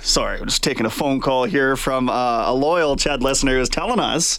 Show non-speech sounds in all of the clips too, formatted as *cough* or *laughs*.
Sorry, I'm just taking a phone call here from uh, a loyal CHED listener who's telling us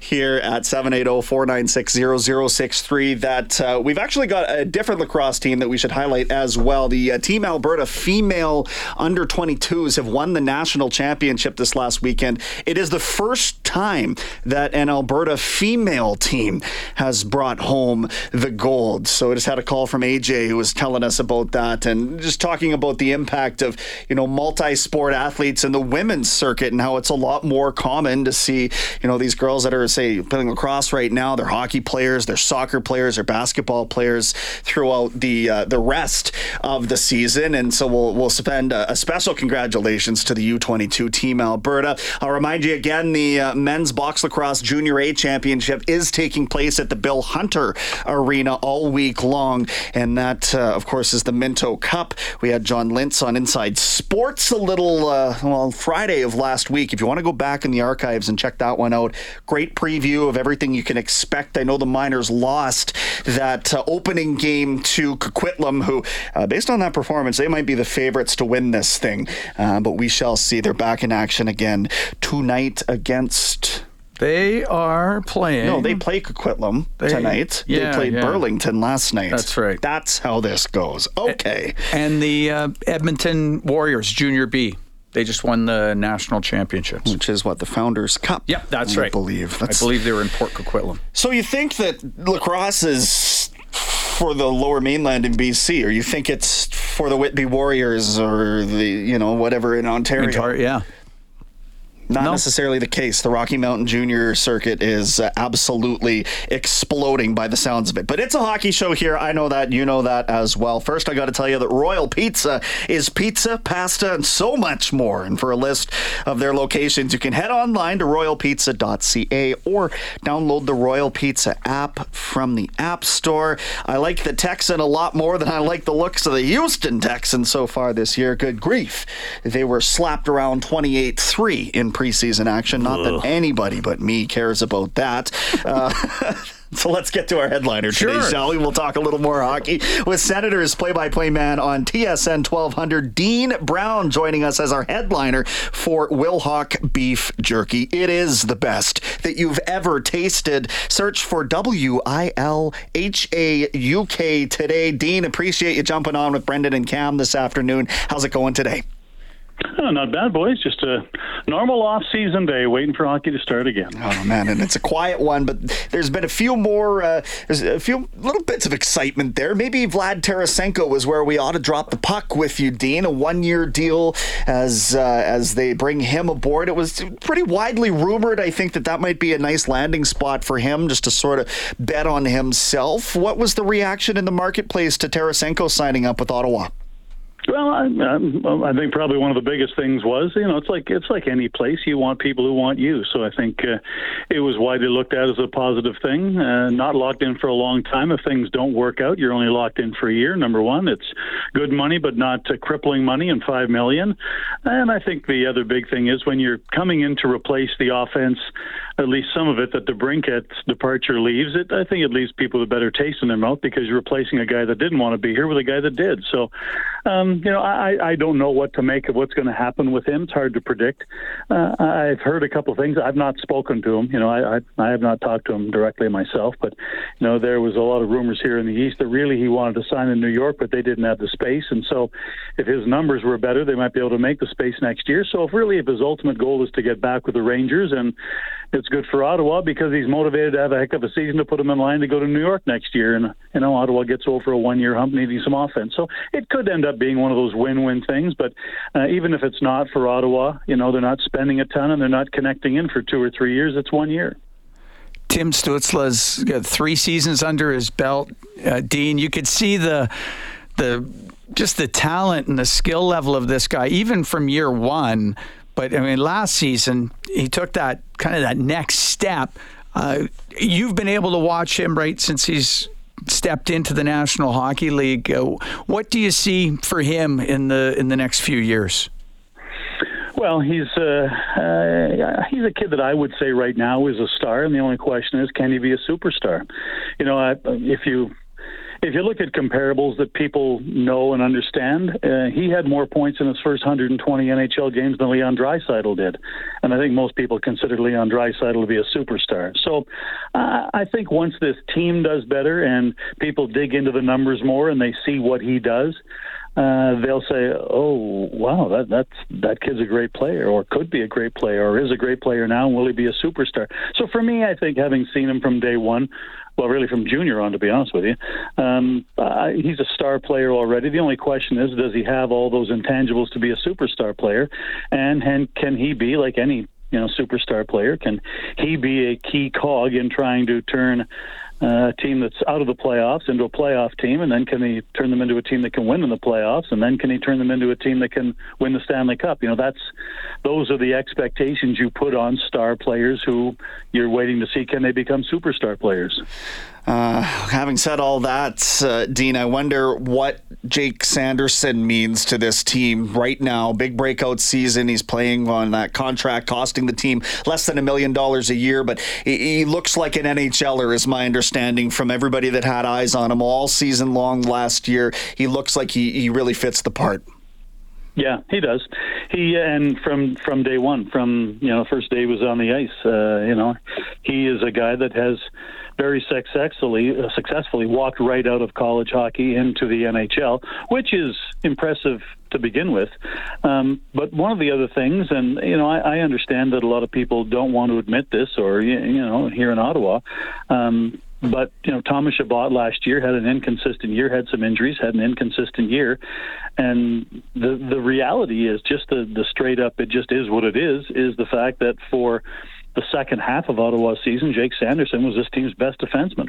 here at 780-496-0063 that uh, we've actually got a different lacrosse team that we should highlight as well. The uh, Team Alberta female under 22s have won the national championship this last weekend. It is the first time that an Alberta female team has brought home the gold. So I just had a call from AJ who was telling us about that and just talking about the impact of, you know, multi-sport athletes in the women's circuit and how it's a lot more common to see, you know, these girls that are say playing lacrosse right now, they're hockey players, they're soccer players, they're basketball players throughout the uh, the rest of the season. And so we'll we'll spend a, a special congratulations to the U22 team Alberta. I'll remind you again the uh, men's box lacrosse junior A championship is taking place at the Bill Hunter Arena all week long and that uh, of course is the Minto Cup. We had John Lintz on Inside Sports a little uh, well Friday of last week. If you want to go back in the archives and check that one out, great preview of everything you can expect. I know the Miners lost that uh, opening game to Coquitlam, who, uh, based on that performance, they might be the favorites to win this thing. Uh, but we shall see. They're back in action again tonight against. They are playing. No, they play Coquitlam They- tonight. yeah, they played yeah. Burlington last night. That's right. That's how this goes. Okay. And the uh, Edmonton Warriors, Junior B. They just won the national championships. Which is what the Founders Cup. Yep, that's I right. believe. That's- I believe they were in Port Coquitlam. So you think that lacrosse is for the lower mainland in BC, or you think it's for the Whitby Warriors or the you know whatever in Ontario? Ontario, yeah. Not No. necessarily the case. The Rocky Mountain Junior circuit is uh, absolutely exploding by the sounds of it. But it's a hockey show here. I know that. You know that as well. First, I got to tell you that Royal Pizza is pizza, pasta, and so much more. And for a list of their locations, you can head online to royalpizza.ca or download the Royal Pizza app from the App Store. I like the Texan a lot more than I like the looks of the Houston Texans so far this year. Good grief. They were slapped around 28 3 in preseason action. Not that anybody but me cares about that. Uh, *laughs* So let's get to our headliner today, Sure. shall we? We'll talk a little more hockey with Senators play-by-play man on TSN 1200, Dean Brown, joining us as our headliner for Wilhauk Beef Jerky. It is the best that you've ever tasted. Search for W I L H A U K today. Dean, appreciate you jumping on with Brenden and Cam this afternoon. How's it going today? Oh, not bad, boys. Just a normal off-season day, waiting for hockey to start again. Oh man, and it's a quiet one, but there's been a few more, uh, there's a few little bits of excitement there. Maybe Vlad Tarasenko was where we ought to drop the puck with you, Dean. A one-year deal as uh, as they bring him aboard. It was pretty widely rumored. I think that that might be a nice landing spot for him, just to sort of bet on himself. What was the reaction in the marketplace to Tarasenko signing up with Ottawa? Well, I, I, think probably one of the biggest things was, you know, it's like it's like any place. You want people who want you. So I think uh, it was widely looked at as a positive thing. Uh, not locked in for a long time. If things don't work out, you're only locked in for a year. Number one, it's good money, but not uh, crippling money, and five million. And I think the other big thing is when you're coming in to replace the offense at least some of it that DeBrincat's departure leaves, it I think it leaves people with a better taste in their mouth because you're replacing a guy that didn't want to be here with a guy that did. So, um, you know, I, I don't know what to make of what's going to happen with him. It's hard to predict. Uh, I've heard a couple things. I've not spoken to him. You know, I, I I have not talked to him directly myself, but you know, there was a lot of rumors here in the East that really he wanted to sign in New York, but they didn't have the space, and so if his numbers were better, they might be able to make the space next year. So if really if his ultimate goal is to get back with the Rangers, and it's good for Ottawa because he's motivated to have a heck of a season to put him in line to go to New York next year, and you know Ottawa gets over a one-year hump needing some offense. So it could end up being one of those win-win things. But uh, even if it's not for Ottawa, you know they're not spending a ton and they're not connecting in for two or three years. It's one year. Tim Stützle's got three seasons under his belt. Uh, Dean, you could see the the just the talent and the skill level of this guy, even from year one. But I mean, last season he took that kind of that next step. Uh, you've been able to watch him right since he's stepped into the National Hockey League. Uh, what do you see for him in the in the next few years? Well, he's uh, uh, he's a kid that I would say right now is a star, and the only question is, can he be a superstar? You know, I, if you if you look at comparables that people know and understand, uh, he had more points in his first 120 NHL games than Leon Draisaitl did, and I think most people consider Leon Draisaitl to be a superstar. So, uh, I think once this team does better and people dig into the numbers more and they see what he does, uh, they'll say, "Oh, wow, that that's that kid's a great player, or could be a great player, or is a great player now. And will he be a superstar?" So for me, I think having seen him from day one, well, really from junior on, to be honest with you, um, he's a star player already. The only question is, does he have all those intangibles to be a superstar player, and and can he be like any you know superstar player? Can he be a key cog in trying to turn uh, a team that's out of the playoffs into a playoff team, and then can he turn them into a team that can win in the playoffs, and then can he turn them into a team that can win the Stanley Cup? You know, that's those are the expectations you put on star players who you're waiting to see can they become superstar players. Uh, having said all that, uh, Dean, I wonder what Jake Sanderson means to this team right now. Big breakout season. He's playing on that contract, costing the team less than a million dollars a year, but he, he looks like an NHLer, is my understanding from everybody that had eyes on him all season long last year. He looks like he, he really fits the part. Yeah, he does. He and from from day one, from you know first day he was on the ice. Uh, you know, he is a guy that has very successfully uh, successfully walked right out of college hockey into the NHL, which is impressive to begin with. Um, but one of the other things, and you know, I, I understand that a lot of people don't want to admit this, or you, you know, here in Ottawa. Um, but you know, Thomas Chabot last year had an inconsistent year, had some injuries, had an inconsistent year, and the the reality is just the the straight up. It just is what it is. Is the fact that for the second half of Ottawa's season, Jake Sanderson was this team's best defenseman.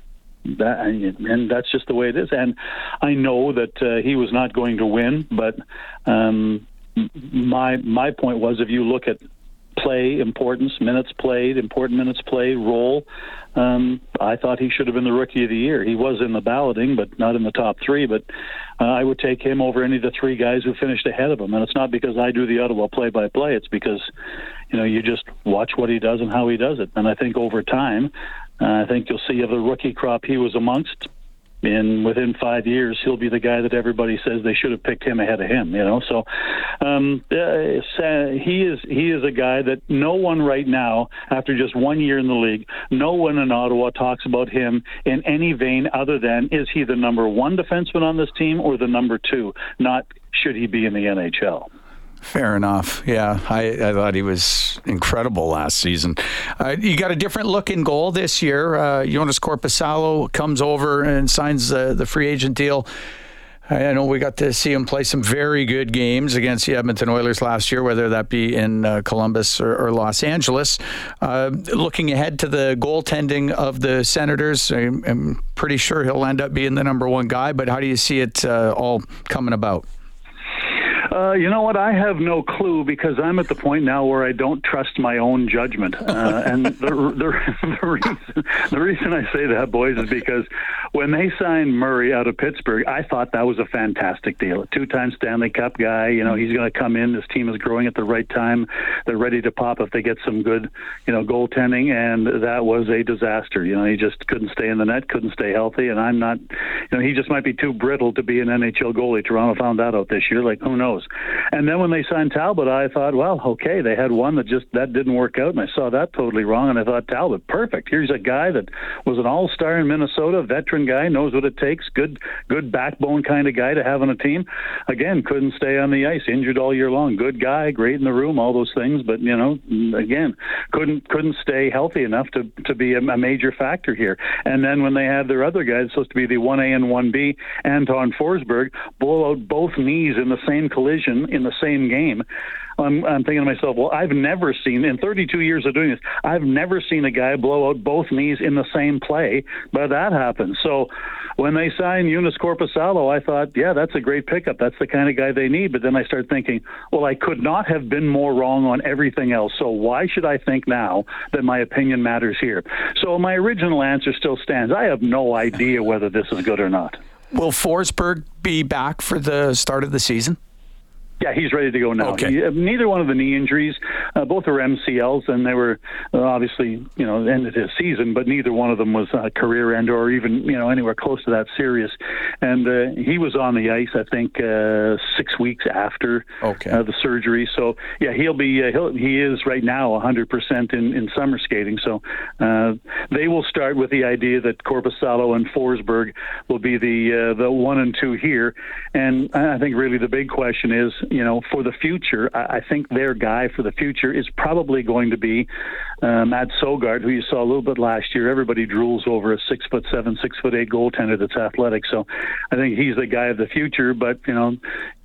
That, and that's just the way it is. And I know that uh, he was not going to win, but um, my my point was, if you look at play, importance, minutes played, important minutes played, role. Um, I thought he should have been the rookie of the year. He was in the balloting, but not in the top three. But uh, I would take him over any of the three guys who finished ahead of him. And it's not because I do the Ottawa play-by-play. It's because you know you just watch what he does and how he does it. And I think over time, uh, I think you'll see of the rookie crop he was amongst and within five years he'll be the guy that everybody says they should have picked him ahead of him you know? So um uh, he is he is a guy that no one right now after just one year in the league no one in Ottawa talks about him in any vein other than is he the number 1 defenseman on this team or the number 2 not should he be in the NHL Fair enough. Yeah, I, I thought he was incredible last season. Uh, you got a different look in goal this year. Uh, Joonas Korpisalo comes over and signs the, the free agent deal. I know we got to see him play some very good games against the Edmonton Oilers last year, whether that be in uh, Columbus or, or, Los Angeles. Uh, looking ahead to the goaltending of the Senators, I'm, I'm, pretty sure he'll end up being the number one guy, but how do you see it uh, all coming about? Uh, you know what? I have no clue because I'm at the point now where I don't trust my own judgment. Uh, and the, the, *laughs* the, reason, the reason I say that, boys, is because when they signed Murray out of Pittsburgh, I thought that was a fantastic deal. A two-time Stanley Cup guy. You know, he's going to come in. This team is growing at the right time. They're ready to pop if they get some good, you know, goaltending. And that was a disaster. You know, he just couldn't stay in the net, couldn't stay healthy. And I'm not, you know, he just might be too brittle to be an NHL goalie. Toronto found that out this year. Like, who knows? And then when they signed Talbot, I thought, well, okay, they had one that just that didn't work out, and I saw that totally wrong. And I thought Talbot, perfect. Here's a guy that was an all-star in Minnesota, veteran guy, knows what it takes, good, good backbone kind of guy to have on a team. Again, couldn't stay on the ice, injured all year long. Good guy, great in the room, all those things, but you know, again, couldn't couldn't stay healthy enough to to be a, a major factor here. And then when they had their other guys, supposed to be the one A and one B, Anton Forsberg, blow out both knees in the same collision in the same game. I'm, I'm thinking to myself, well, I've never seen in 32 years of doing this, I've never seen a guy blow out both knees in the same play, but that happened. So when they signed Joonas Korpisalo, I thought, yeah, that's a great pickup. That's the kind of guy they need. But then I started thinking, well, I could not have been more wrong on everything else. So why should I think now that my opinion matters here? So my original answer still stands. I have no idea whether this is good or not. Will Forsberg be back for the start of the season? Yeah, he's ready to go now. Okay. He, neither one of the knee injuries, uh, both are MCLs, and they were uh, obviously you know ended his season, but neither one of them was a career end or even you know anywhere close to that serious. And uh, he was on the ice, I think, uh, six weeks after okay. uh, the surgery. So yeah, he'll be uh, he'll, he is right now 100% in in summer skating. So uh, they will start with the idea that Korpisalo and Forsberg will be the uh, the one and two here, and I think really the big question is you know, for the future, I I think their guy for the future is probably going to be uh, Mads Sogaard, who you saw a little bit last year. Everybody drools over a six foot seven, six foot eight goaltender that's athletic. So I think he's the guy of the future. But you know,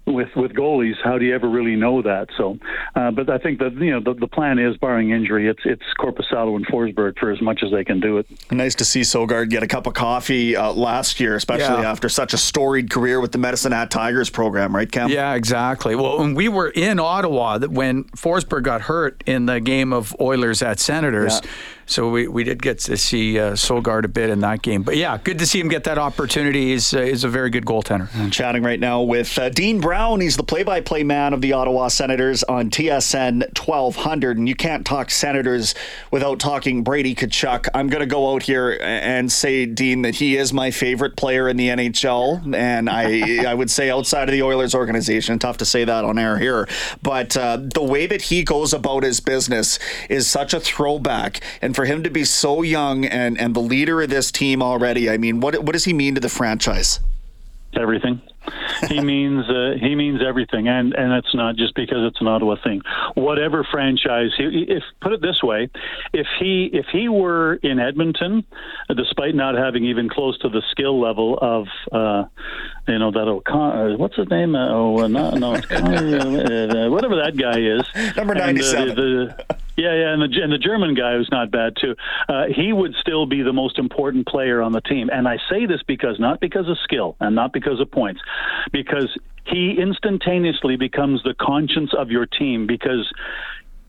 with with goalies, how do you ever really know that? So, uh, but I think that you know the, the plan is, barring injury, it's it's Korpisalo and Forsberg for as much as they can do it. Nice to see Sogaard get a cup of coffee uh, last year, especially yeah. after such a storied career with the Medicine Hat Tigers program, right, Cam? Yeah, exactly. Well, when we were in Ottawa, when Forsberg got hurt in the game of Oilers at Senators. Yeah so we, we did get to see uh, Sogaard a bit in that game. But yeah, good to see him get that opportunity. He's, uh, he's a very good goaltender. I'm chatting right now with uh, Dean Brown. He's the play by play man of the Ottawa Senators on TSN 1200. And you can't talk Senators without talking Brady Tkachuk. I'm going to go out here and say, Dean, that he is my favorite player in the NHL. And I, *laughs* I would say outside of the Oilers organization, tough to say that on air here. But uh, the way that he goes about his business is such a throwback. And for him to be so young and, and the leader of this team already, I mean, what, what does he mean to the franchise? Everything. he *laughs* means uh, he means everything, and and it's not just because it's an Ottawa thing. Whatever franchise, he, if put it this way, if he if he were in Edmonton, despite not having even close to the skill level of uh, you know that O'Connor, uh, what's his name? Uh, oh, uh, no, *laughs* no, uh, whatever that guy is, number ninety-seven. Yeah, yeah, and the and the German guy who's not bad too. Uh, he would still be the most important player on the team, and I say this because not because of skill and not because of points, because he instantaneously becomes the conscience of your team because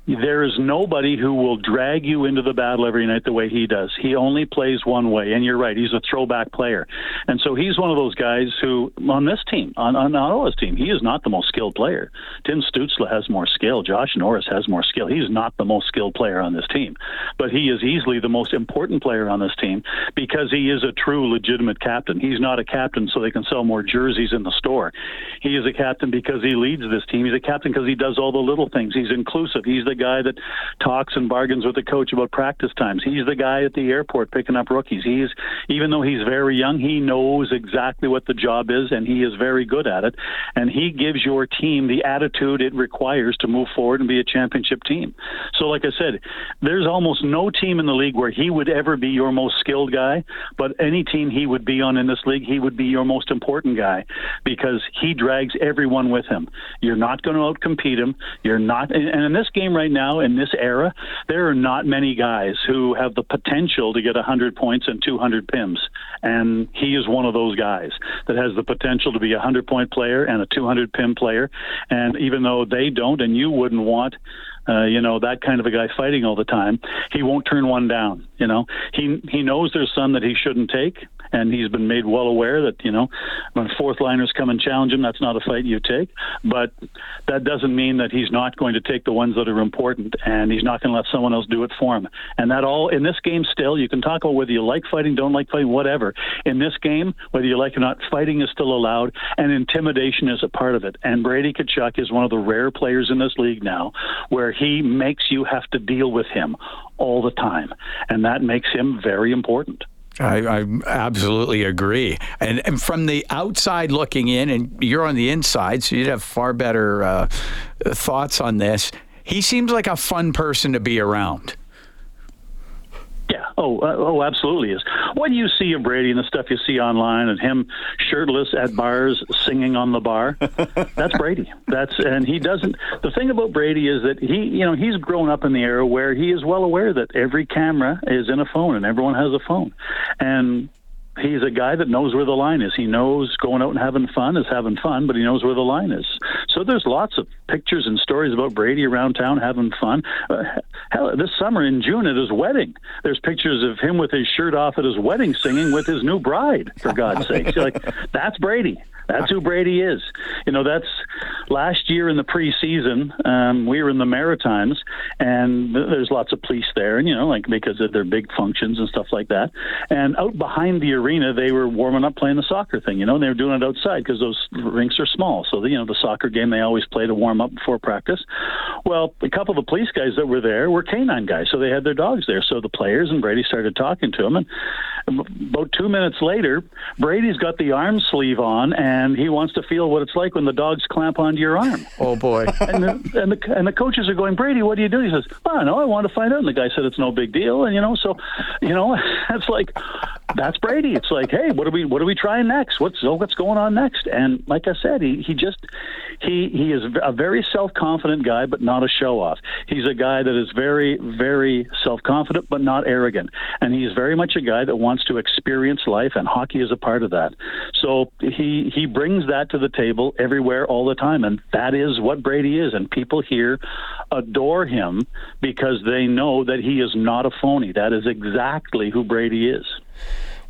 there is nobody who will drag you into the battle every night the way he does. He only plays one way, and you're right. He's a throwback player, and so he's one of those guys who, on this team, on, on Ottawa's team, he is not the most skilled player. Tim Stützle has more skill. Josh Norris has more skill. He's not the most skilled player on this team, but he is easily the most important player on this team because he is a true, legitimate captain. He's not a captain so they can sell more jerseys in the store. He is a captain because he leads this team. He's a captain because he does all the little things. He's inclusive. He's the guy that talks and bargains with the coach about practice times. He's the guy at the airport picking up rookies. He's even though he's very young, he knows exactly what the job is and he is very good at it. And he gives your team the attitude it requires to move forward and be a championship team. So like I said, there's almost no team in the league where he would ever be your most skilled guy, but any team he would be on in this league, he would be your most important guy because he drags everyone with him. You're not going to outcompete him. You're not and in this game right right now in this era, there are not many guys who have the potential to get 100 points and 200 PIMs. And he is one of those guys that has the potential to be a 100 point player and a 200 PIM player. And even though they don't, and you wouldn't want, uh, you know, that kind of a guy fighting all the time, he won't turn one down. You know, he he knows there's some that he shouldn't take, and he's been made well aware that you know when fourth liners come and challenge him, that's not a fight you take. But that doesn't mean that he's not going to take the ones that are important, and he's not going to let someone else do it for him. And that all in this game still, you can talk about whether you like fighting, don't like fighting, whatever. In this game, whether you like it or not, fighting is still allowed, and intimidation is a part of it. And Brady Tkachuk is one of the rare players in this league now where he makes you have to deal with him all the time, and that makes him very important. I, I, absolutely agree. And, and, from the outside looking in, and you're on the inside, so you'd have far better uh, thoughts on this. He seems like a fun person to be around. Oh, uh, oh, absolutely is. What do you see of Brady and the stuff you see online, and him shirtless at bars singing on the bar, *laughs* that's Brady. That's and he doesn't. The thing about Brady is that he, you know, he's grown up in the era where he is well aware that every camera is in a phone and everyone has a phone, and he's a guy that knows where the line is. He knows going out and having fun is having fun, but he knows where the line is. So there's lots of pictures and stories about Brady around town having fun. Uh, hell, this summer in June at his wedding, there's pictures of him with his shirt off at his wedding singing with his new bride. For God's sake, like that's Brady. That's who Brady is. You know, that's last year in the preseason. Um, we were in the Maritimes, and there's lots of police there, and you know, like because of their big functions and stuff like that. And out behind the arena, they were warming up playing the soccer thing. You know, and they were doing it outside because those rinks are small. So the, you know, the soccer game they always play to warm up before practice. Well, a couple of the police guys that were there were canine guys, so they had their dogs there. So the players and Brady started talking to them, and about two minutes later, Brady's got the arm sleeve on and and he wants to feel what it's like when the dogs clamp onto your arm. Oh boy! *laughs* and the and the and the coaches are going, Brady, what do you do? He says, oh, no, I want to find out. And the guy said it's no big deal, and you know, so you know, *laughs* it's like that's Brady. It's like, hey, what are we what are we trying next? What's what's going on next? And like I said, he he just he he is a very self confident guy, but not a show off. He's a guy that is very very self confident, but not arrogant, and he's very much a guy that wants to experience life, and hockey is a part of that. So he he brings that to the table everywhere all the time, and that is what Brady is. And people here adore him because they know that he is not a phony. That is exactly who Brady is.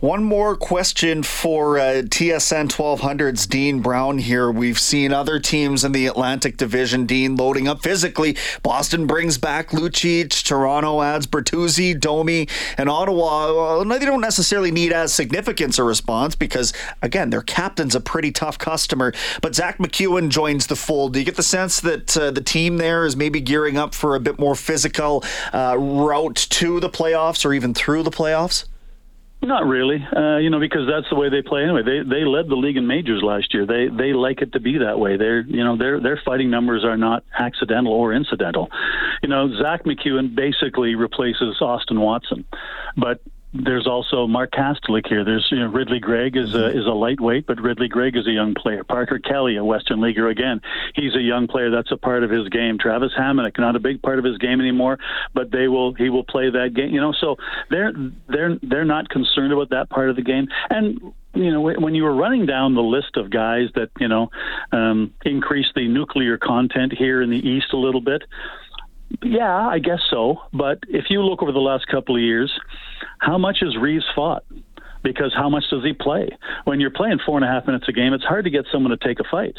One more question for uh, TSN 1200's Dean Brown here. We've seen other teams in the Atlantic Division, Dean, loading up physically. Boston brings back Lucic, Toronto adds Bertuzzi, Domi, and Ottawa. Well, they don't necessarily need as significant a response because, again, their captain's a pretty tough customer. But Zack MacEwen joins the fold. Do you get the sense that uh, the team there is maybe gearing up for a bit more physical uh, route to the playoffs or even through the playoffs? Not really, uh, you know, because that's the way they play anyway. They they led the league in majors last year. They they like it to be that way. They're you know their their fighting numbers are not accidental or incidental. You know, Zack MacEwen basically replaces Austin Watson, but there's also Mark Kastelic here. There's you know, Ridly Greig is a is a lightweight, but Ridly Greig is a young player. Parker Kelly, a Western leaguer again, he's a young player. That's a part of his game. Travis Hamonic, not a big part of his game anymore, but they will he will play that game. You know, so they're they're they're not concerned about that part of the game. And you know, when you were running down the list of guys that you know um, increase the nuclear content here in the East a little bit. Yeah, I guess so. But if you look over the last couple of years, how much has Reaves fought? Because how much does he play? When you're playing four and a half minutes a game, it's hard to get someone to take a fight.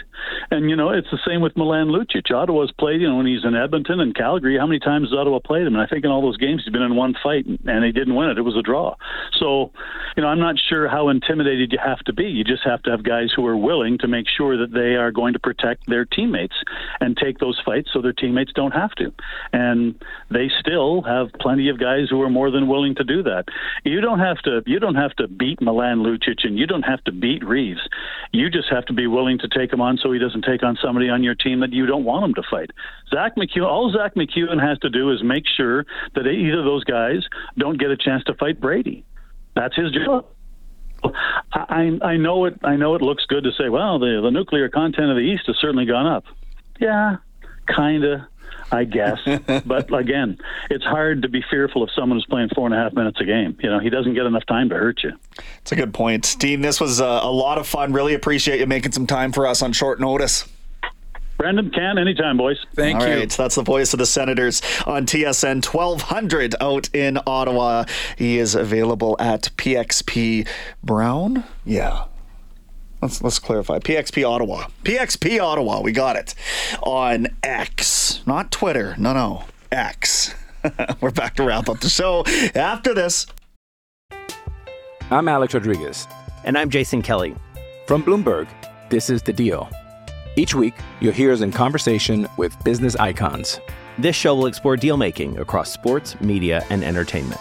And, you know, it's the same with Milan Lucic. Ottawa's played, you know, when he's in Edmonton and Calgary, how many times has Ottawa played him? And I think in all those games, he's been in one fight and he didn't win it. It was a draw. So, you know, I'm not sure how intimidated you have to be. You just have to have guys who are willing to make sure that they are going to protect their teammates and take those fights so their teammates don't have to. And they still have plenty of guys who are more than willing to do that. You don't have to, you don't have to beat Milan Lucic, and you don't have to beat Reaves. You just have to be willing to take him on so he doesn't take on somebody on your team that you don't want him to fight. Zack MacEwen, all Zack MacEwen has to do is make sure that either of those guys don't get a chance to fight Brady. That's his job. I, I know it. I know it looks good to say, well, the the nuclear content of the East has certainly gone up. Yeah, kinda. I guess. *laughs* but again, it's hard to be fearful of someone who's playing four and a half minutes a game. You know, he doesn't get enough time to hurt you. It's a good point. Dean, this was a, a lot of fun. Really appreciate you making some time for us on short notice. Brenden can anytime, boys. Thank All you. right, that's the voice of the Senators on TSN 1200 out in Ottawa. He is available at PXP Brown. Yeah. Let's let's clarify. PXP Ottawa. PXP Ottawa. We got it on X, not Twitter. No, no, X. *laughs* We're back to wrap up the show after this. I'm Alex Rodriguez. And I'm Jason Kelly. From Bloomberg, this is The Deal. Each week, you'll hear us in conversation with business icons. This show will explore deal making across sports, media, and entertainment.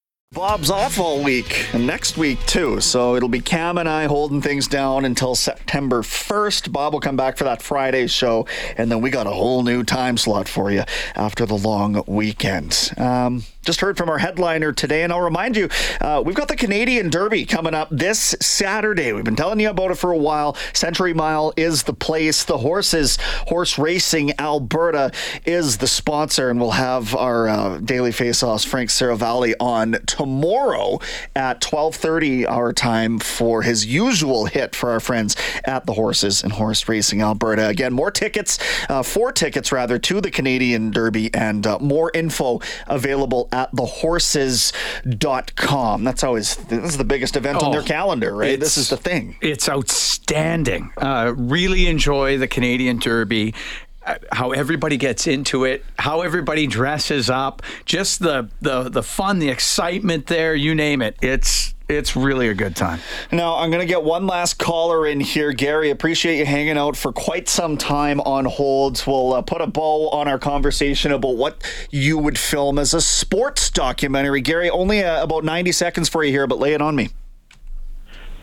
Bob's off all week and next week too, so it'll be Cam and I holding things down until September 1st. Bob will come back for that Friday show, and then we got a whole new time slot for you after the long weekend. Um, just heard from our headliner today, and I'll remind you, uh, we've got the Canadian Derby coming up this Saturday. We've been telling you about it for a while. Century Mile is the place. The horses, Horse Racing Alberta, is the sponsor, and we'll have our uh, daily face-offs, Frank Seravalli, on tomorrow at 12:30 our time for his usual hit for our friends at the Horses and Horse Racing Alberta. Again, more tickets, uh, four tickets rather, to the Canadian Derby, and uh, more info available at thehorses.com. That's always this is the biggest event on their Oh, calendar, right? This is the thing. It's outstanding. Uh, really enjoy the Canadian Derby. uh, How everybody gets into it, how everybody dresses up, just the, the the fun, the excitement there, you name it. It's it's really a good time. Now, I'm going to get one last caller in here. Gary, appreciate you hanging out for quite some time on holds. We'll uh, put a bow on our conversation about what you would film as a sports documentary. Gary, only uh, about 90 seconds for you here, but lay it on me.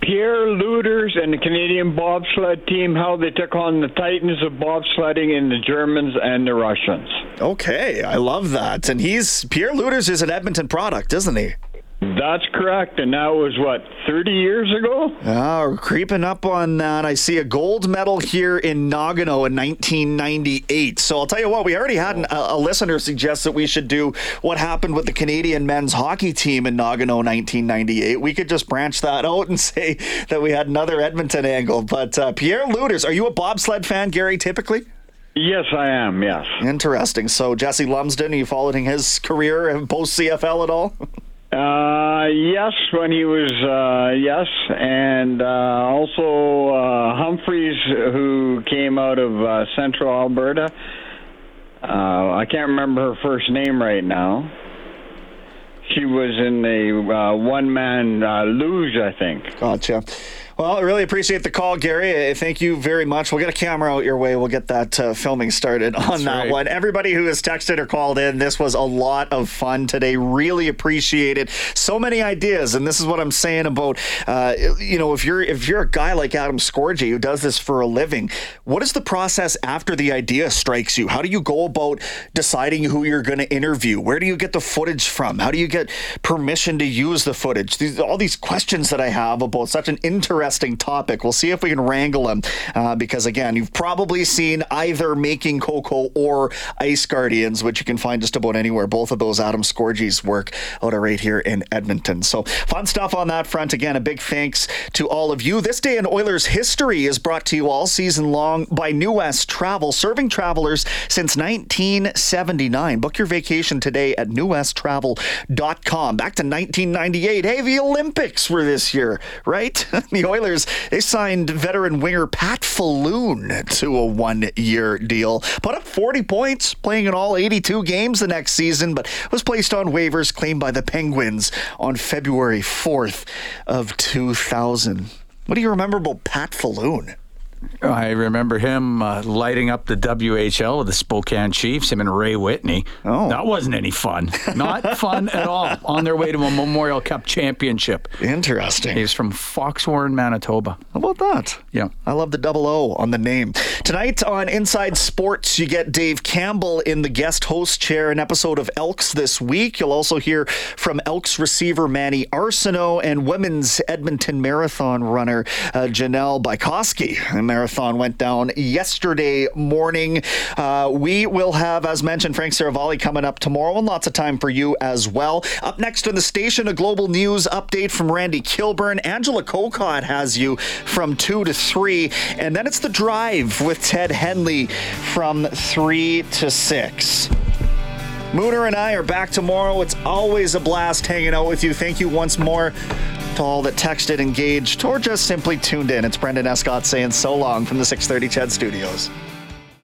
Pierre Lueders and the Canadian bobsled team, how they took on the titans of bobsledding in the Germans and the Russians. Okay, I love that. And he's Pierre Lueders is an Edmonton product, isn't he? That's correct. And that was, what, 30 years ago? Ah, we're creeping up on that. I see a gold medal here in Nagano in 1998. So I'll tell you what, we already had an, a, a listener suggest that we should do what happened with the Canadian men's hockey team in Nagano 1998. We could just branch that out and *laughs* say that we had another Edmonton angle. But uh, Pierre Lueders, are you a bobsled fan, Gary, typically? Yes, I am, yes. Interesting. So Jesse Lumsden, are you following his career post CFL at all? *laughs* Uh, yes, when he was, uh, yes. And uh, also uh, Humphries, who came out of uh, central Alberta. Uh, I can't remember her first name right now. She was in the uh, one man uh, luge, I think. Gotcha. Well, I really appreciate the call, Gary. Thank you very much. We'll get a camera out your way. We'll get that uh, filming started on that right. one. Everybody who has texted or called in, this was a lot of fun today. Really appreciate it. So many ideas, and this is what I'm saying about, uh, you know, if you're if you're a guy like Adam Scorgie who does this for a living, what is the process after the idea strikes you? How do you go about deciding who you're going to interview? Where do you get the footage from? How do you get permission to use the footage? These, all these questions that I have about such an interesting topic. We'll see if we can wrangle them uh, because, again, you've probably seen either Making Coco or Ice Guardians, which you can find just about anywhere. Both of those Adam Scorgie's work out of right here in Edmonton. So fun stuff on that front. Again, a big thanks to all of you. This day in Oilers history is brought to you all season long by New West Travel, serving travelers since 1979. Book your vacation today at newwesttravel.com. Back to 1998. Hey, the Olympics were this year, right? *laughs* the Oilers they signed veteran winger Pat Falloon to a one-year deal. Put up 40 points, playing in all 82 games the next season, but was placed on waivers claimed by the Penguins on February 4th of 2000. What do you remember about Pat Falloon? I remember him uh, lighting up the WHL with the Spokane Chiefs, him and Ray Whitney. Oh. That wasn't any fun. Not *laughs* fun at all. On their way to a Memorial Cup championship. Interesting. He's from Foxwarren, Manitoba. How about that? Yeah. I love the double O on the name. Tonight on Inside Sports, you get Dave Campbell in the guest host chair, an episode of Elks this week. You'll also hear from Elks receiver Manny Arceneaux and women's Edmonton Marathon runner uh, Janelle Bykoski. The marathon went down yesterday morning. Uh, we will have, as mentioned, Frank Seravalli coming up tomorrow and lots of time for you as well. Up next on the station, a global news update from Randy Kilburn. Angela Kokott has you from 2 to 3. And then it's the drive with Ted Henley from 3 to 6. Mooner and I are back tomorrow. It's always a blast hanging out with you. Thank you once more to all that texted, engaged, or just simply tuned in. It's Brenden Escott saying so long from the 630 CHED Studios.